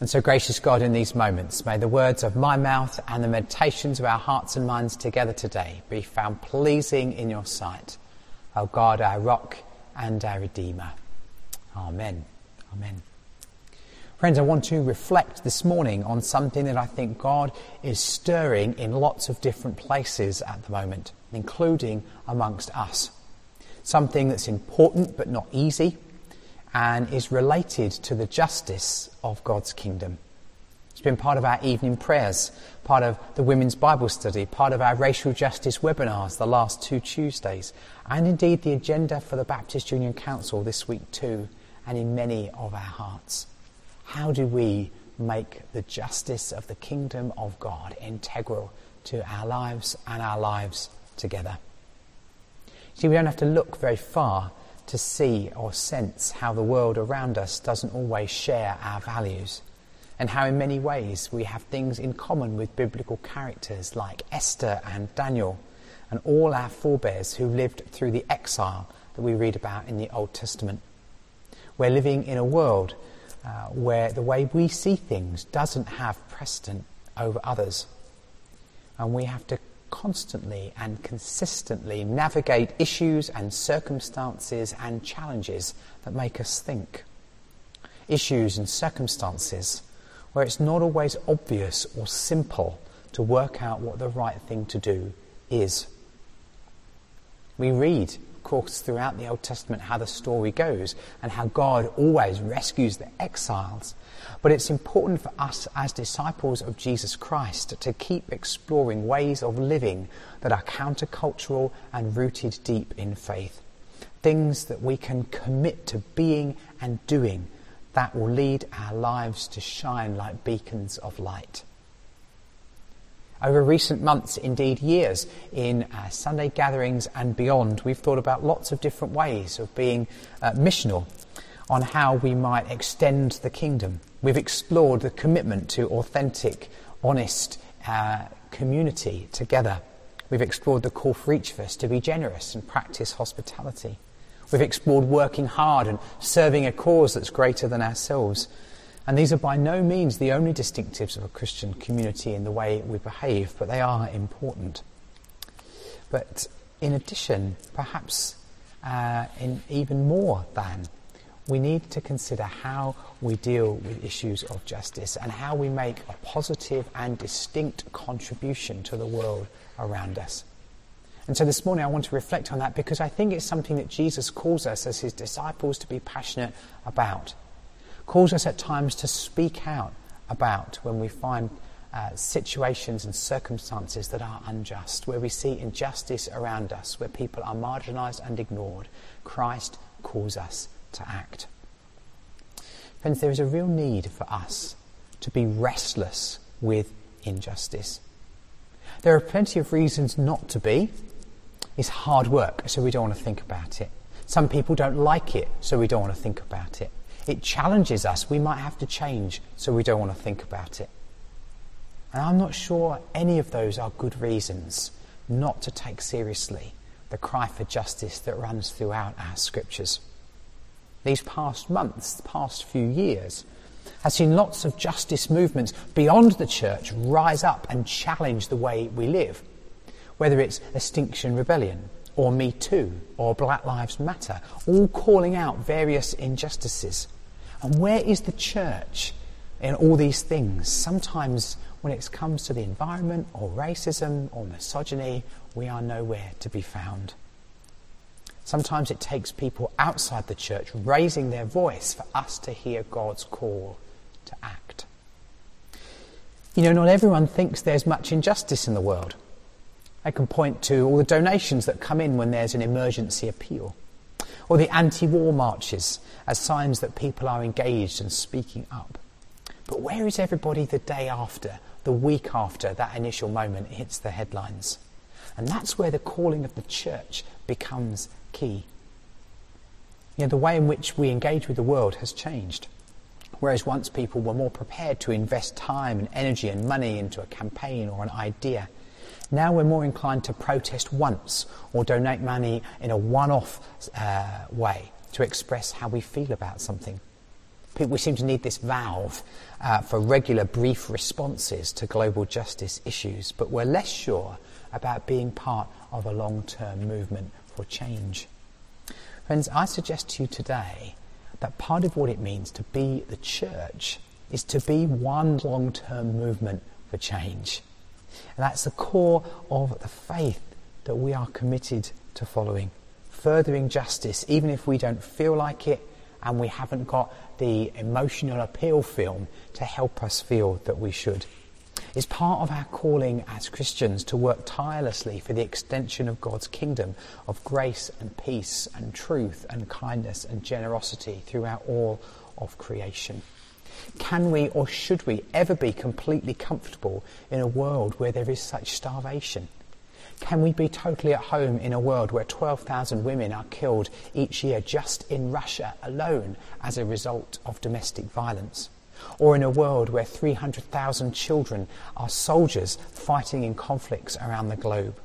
And so, gracious God, in these moments, may the words of my mouth and the meditations of our hearts and minds together today be found pleasing in your sight. O God, our rock and our redeemer. Amen. Amen. Friends, I want to reflect this morning on something that I think God is stirring in lots of different places at the moment, including amongst us. Something that's important but not easy and is related to the justice of God's kingdom. It's been part of our evening prayers, part of the women's Bible study, part of our racial justice webinars the last two Tuesdays, and indeed the agenda for the Baptist Union Council this week too, and in many of our hearts. How do we make the justice of the kingdom of God integral to our lives and our lives together? See, we don't have to look very far to see or sense how the world around us doesn't always share our values, and how, in many ways, we have things in common with biblical characters like Esther and Daniel, and all our forebears who lived through the exile that we read about in the Old Testament. We're living in a world uh, where the way we see things doesn't have precedent over others. And we have to constantly and consistently navigate issues and circumstances and challenges that make us think. Issues and circumstances where it's not always obvious or simple to work out what the right thing to do is. We read of course, throughout the Old Testament how the story goes and how God always rescues the exiles. But it's important for us as disciples of Jesus Christ to keep exploring ways of living that are countercultural and rooted deep in faith. Things that we can commit to being and doing that will lead our lives to shine like beacons of light over recent months, indeed years, in uh, Sunday gatherings and beyond, we've thought about lots of different ways of being uh, missional on how we might extend the kingdom. We've explored the commitment to authentic, honest uh, community together. We've explored the call for each of us to be generous and practice hospitality. We've explored working hard and serving a cause that's greater than ourselves. And these are by no means the only distinctives of a Christian community in the way we behave, but they are important. But in addition, perhaps uh, in even more than, we need to consider how we deal with issues of justice and how we make a positive and distinct contribution to the world around us. And so this morning I want to reflect on that because I think it's something that Jesus calls us as his disciples to be passionate about calls us at times to speak out about when we find uh, situations and circumstances that are unjust, where we see injustice around us, where people are marginalised and ignored. Christ calls us to act. Friends, there is a real need for us to be restless with injustice. There are plenty of reasons not to be. It's hard work, so we don't want to think about it. Some people don't like it, so we don't want to think about it. It challenges us. We might have to change, so we don't want to think about it. And I'm not sure any of those are good reasons not to take seriously the cry for justice that runs throughout our scriptures. These past months, the past few years, has seen lots of justice movements beyond the church rise up and challenge the way we live, whether it's Extinction Rebellion, or Me Too, or Black Lives Matter, all calling out various injustices. And where is the church in all these things? Sometimes when it comes to the environment or racism or misogyny, we are nowhere to be found. Sometimes it takes people outside the church raising their voice for us to hear God's call to act. You know, not everyone thinks there's much injustice in the world. I can point to all the donations that come in when there's an emergency appeal or the anti war marches as signs that people are engaged and speaking up. But where is everybody the day after, the week after that initial moment hits the headlines? And that's where the calling of the church becomes key. You know, the way in which we engage with the world has changed. Whereas once people were more prepared to invest time and energy and money into a campaign or an idea, now we're more inclined to protest once or donate money in a one off uh, way to express how we feel about something. We seem to need this valve uh, for regular brief responses to global justice issues, but we're less sure about being part of a long term movement for change. Friends, I suggest to you today that part of what it means to be the church is to be one long term movement for change. And that's the core of the faith that we are committed to following. Furthering justice, even if we don't feel like it and we haven't got the emotional appeal film to help us feel that we should. It's part of our calling as Christians to work tirelessly for the extension of God's kingdom of grace and peace and truth and kindness and generosity throughout all of creation. Can we or should we ever be completely comfortable in a world where there is such starvation? Can we be totally at home in a world where 12,000 women are killed each year just in Russia alone as a result of domestic violence? Or in a world where 300,000 children are soldiers fighting in conflicts around the globe?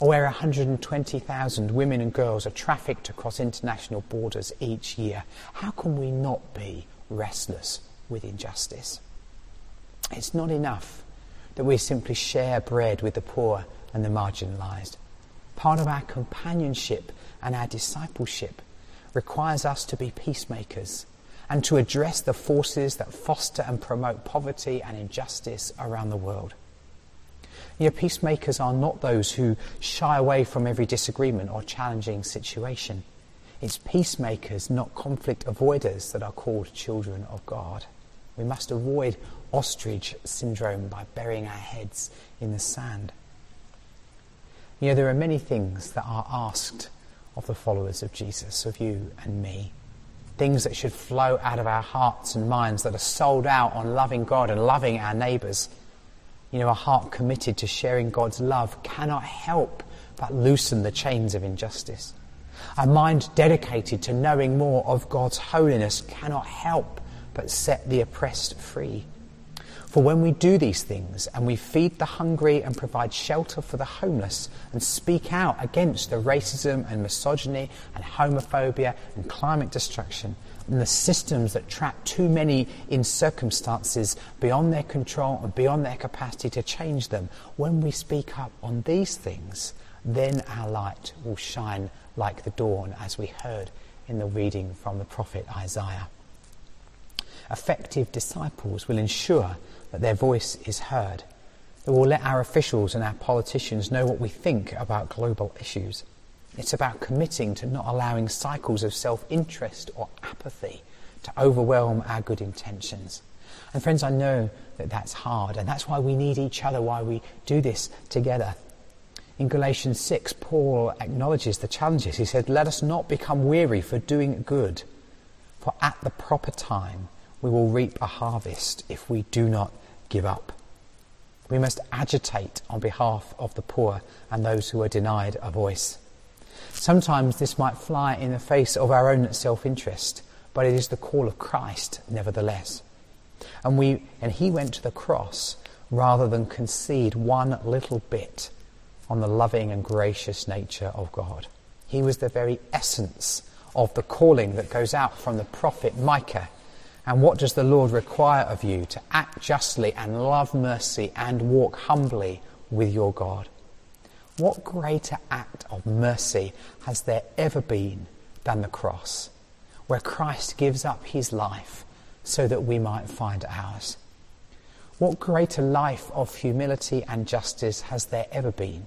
Or where 120,000 women and girls are trafficked across international borders each year? How can we not be restless with injustice? It's not enough that we simply share bread with the poor and the marginalised. Part of our companionship and our discipleship requires us to be peacemakers and to address the forces that foster and promote poverty and injustice around the world. Your peacemakers are not those who shy away from every disagreement or challenging situation. It's peacemakers, not conflict avoiders, that are called children of God. We must avoid ostrich syndrome by burying our heads in the sand. You know, there are many things that are asked of the followers of Jesus, of you and me. Things that should flow out of our hearts and minds that are sold out on loving God and loving our neighbours. You know, a heart committed to sharing God's love cannot help but loosen the chains of injustice. A mind dedicated to knowing more of God's holiness cannot help but set the oppressed free. For when we do these things and we feed the hungry and provide shelter for the homeless and speak out against the racism and misogyny and homophobia and climate destruction and the systems that trap too many in circumstances beyond their control and beyond their capacity to change them, when we speak up on these things, then our light will shine like the dawn, as we heard in the reading from the prophet Isaiah. Effective disciples will ensure that their voice is heard. It will let our officials and our politicians know what we think about global issues. It's about committing to not allowing cycles of self interest or apathy to overwhelm our good intentions. And friends, I know that that's hard, and that's why we need each other, why we do this together. In Galatians 6, Paul acknowledges the challenges. He said, Let us not become weary for doing good, for at the proper time we will reap a harvest if we do not give up. We must agitate on behalf of the poor and those who are denied a voice. Sometimes this might fly in the face of our own self interest, but it is the call of Christ nevertheless. And, we, and he went to the cross rather than concede one little bit on the loving and gracious nature of God. He was the very essence of the calling that goes out from the prophet Micah and what does the Lord require of you? To act justly and love mercy and walk humbly with your God. What greater act of mercy has there ever been than the cross, where Christ gives up his life so that we might find ours? What greater life of humility and justice has there ever been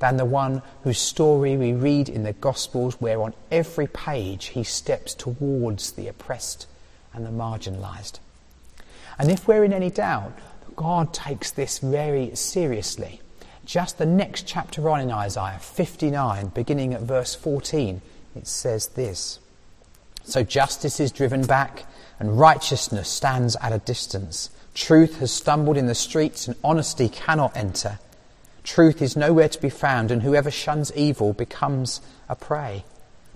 than the one whose story we read in the Gospels, where on every page he steps towards the oppressed and the marginalised. And if we're in any doubt, God takes this very seriously. Just the next chapter on in Isaiah 59, beginning at verse 14, it says this So justice is driven back, and righteousness stands at a distance. Truth has stumbled in the streets, and honesty cannot enter. Truth is nowhere to be found, and whoever shuns evil becomes a prey.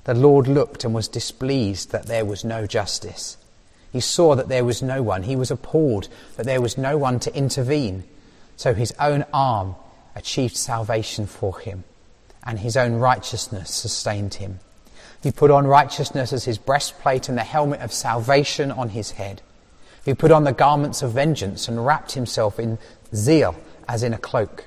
The Lord looked and was displeased that there was no justice. He saw that there was no one. He was appalled that there was no one to intervene. So his own arm achieved salvation for him, and his own righteousness sustained him. He put on righteousness as his breastplate and the helmet of salvation on his head. He put on the garments of vengeance and wrapped himself in zeal as in a cloak.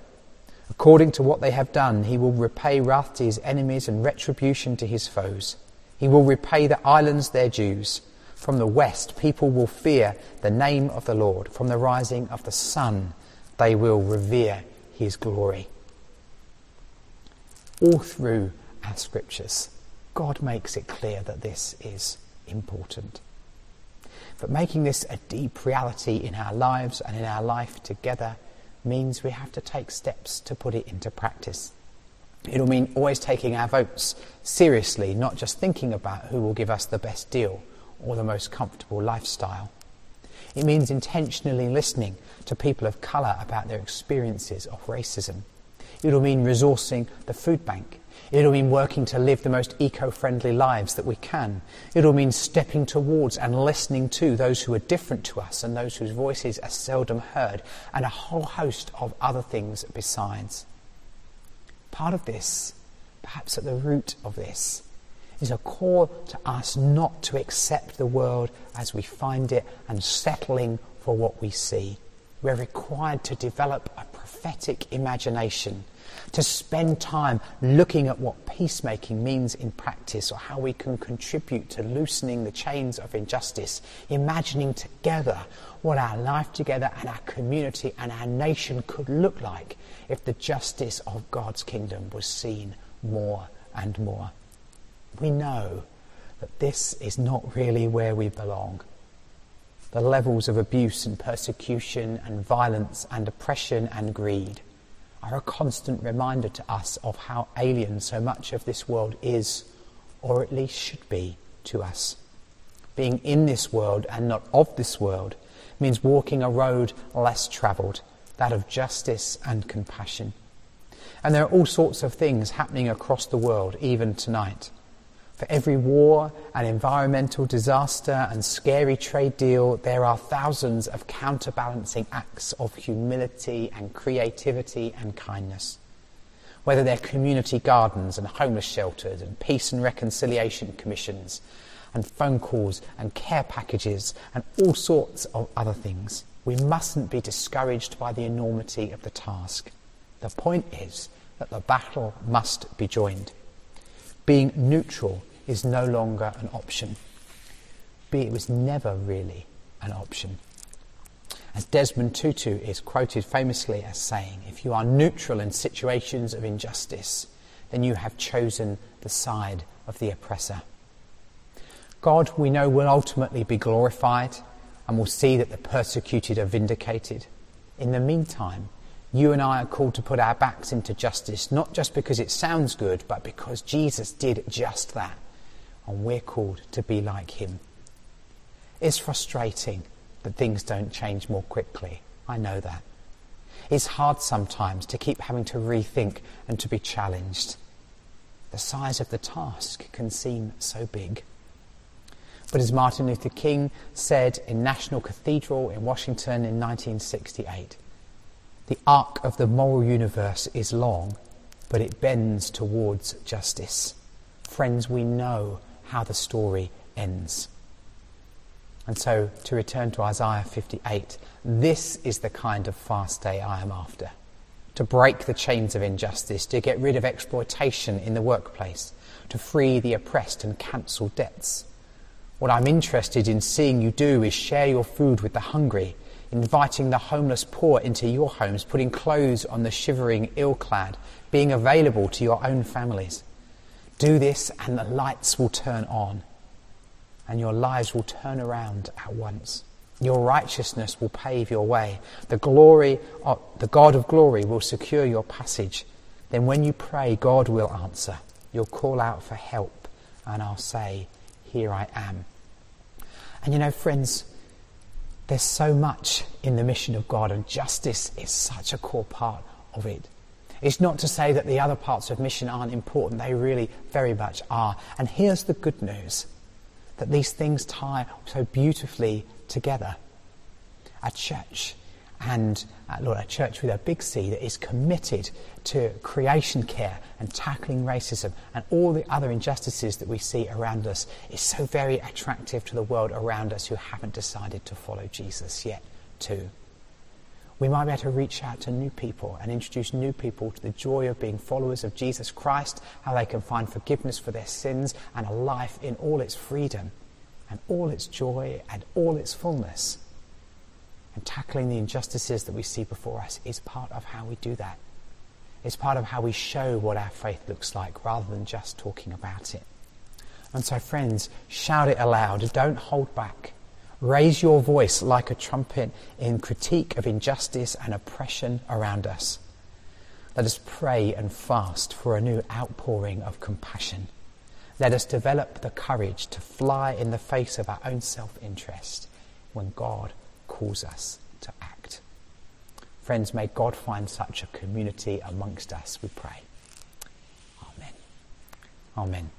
According to what they have done, he will repay wrath to his enemies and retribution to his foes. He will repay the islands their dues. From the west, people will fear the name of the Lord. From the rising of the sun, they will revere his glory. All through our scriptures, God makes it clear that this is important. But making this a deep reality in our lives and in our life together means we have to take steps to put it into practice. It'll mean always taking our votes seriously, not just thinking about who will give us the best deal or the most comfortable lifestyle. It means intentionally listening to people of colour about their experiences of racism. It'll mean resourcing the food bank. It'll mean working to live the most eco friendly lives that we can. It'll mean stepping towards and listening to those who are different to us and those whose voices are seldom heard, and a whole host of other things besides. Part of this, perhaps at the root of this, is a call to us not to accept the world as we find it and settling for what we see. We're required to develop a prophetic imagination, to spend time looking at what peacemaking means in practice or how we can contribute to loosening the chains of injustice, imagining together what our life together and our community and our nation could look like if the justice of God's kingdom was seen more and more. We know that this is not really where we belong. The levels of abuse and persecution and violence and oppression and greed are a constant reminder to us of how alien so much of this world is, or at least should be, to us. Being in this world and not of this world means walking a road less travelled that of justice and compassion. And there are all sorts of things happening across the world, even tonight. For every war and environmental disaster and scary trade deal, there are thousands of counterbalancing acts of humility and creativity and kindness. Whether they're community gardens and homeless shelters and peace and reconciliation commissions and phone calls and care packages and all sorts of other things. We mustn't be discouraged by the enormity of the task. The point is that the battle must be joined. Being neutral is no longer an option. B, it was never really an option. As Desmond Tutu is quoted famously as saying, if you are neutral in situations of injustice, then you have chosen the side of the oppressor. God, we know, will ultimately be glorified and will see that the persecuted are vindicated. In the meantime, you and I are called to put our backs into justice, not just because it sounds good, but because Jesus did just that. And we're called to be like him. It's frustrating that things don't change more quickly. I know that. It's hard sometimes to keep having to rethink and to be challenged. The size of the task can seem so big. But as Martin Luther King said in National Cathedral in Washington in 1968, the arc of the moral universe is long, but it bends towards justice. Friends, we know how the story ends. And so, to return to Isaiah 58, this is the kind of fast day I am after. To break the chains of injustice, to get rid of exploitation in the workplace, to free the oppressed and cancel debts what I'm interested in seeing you do is share your food with the hungry, inviting the homeless poor into your homes, putting clothes on the shivering ill clad, being available to your own families. Do this, and the lights will turn on, and your lives will turn around at once. Your righteousness will pave your way. The glory of, the God of glory will secure your passage. Then when you pray, God will answer. You'll call out for help, and I'll say, Here I am. And you know, friends, there's so much in the mission of God, and justice is such a core part of it. It's not to say that the other parts of mission aren't important, they really very much are. And here's the good news that these things tie so beautifully together. A church and, uh, Lord, a church with a big C that is committed to creation care and tackling racism and all the other injustices that we see around us is so very attractive to the world around us who haven't decided to follow Jesus yet, too. We might be able to reach out to new people and introduce new people to the joy of being followers of Jesus Christ, how they can find forgiveness for their sins and a life in all its freedom and all its joy and all its fullness. And tackling the injustices that we see before us is part of how we do that. It's part of how we show what our faith looks like rather than just talking about it. And so, friends, shout it aloud. Don't hold back. Raise your voice like a trumpet in critique of injustice and oppression around us. Let us pray and fast for a new outpouring of compassion. Let us develop the courage to fly in the face of our own self interest when God calls us to act. Friends, may God find such a community amongst us, we pray. Amen. Amen.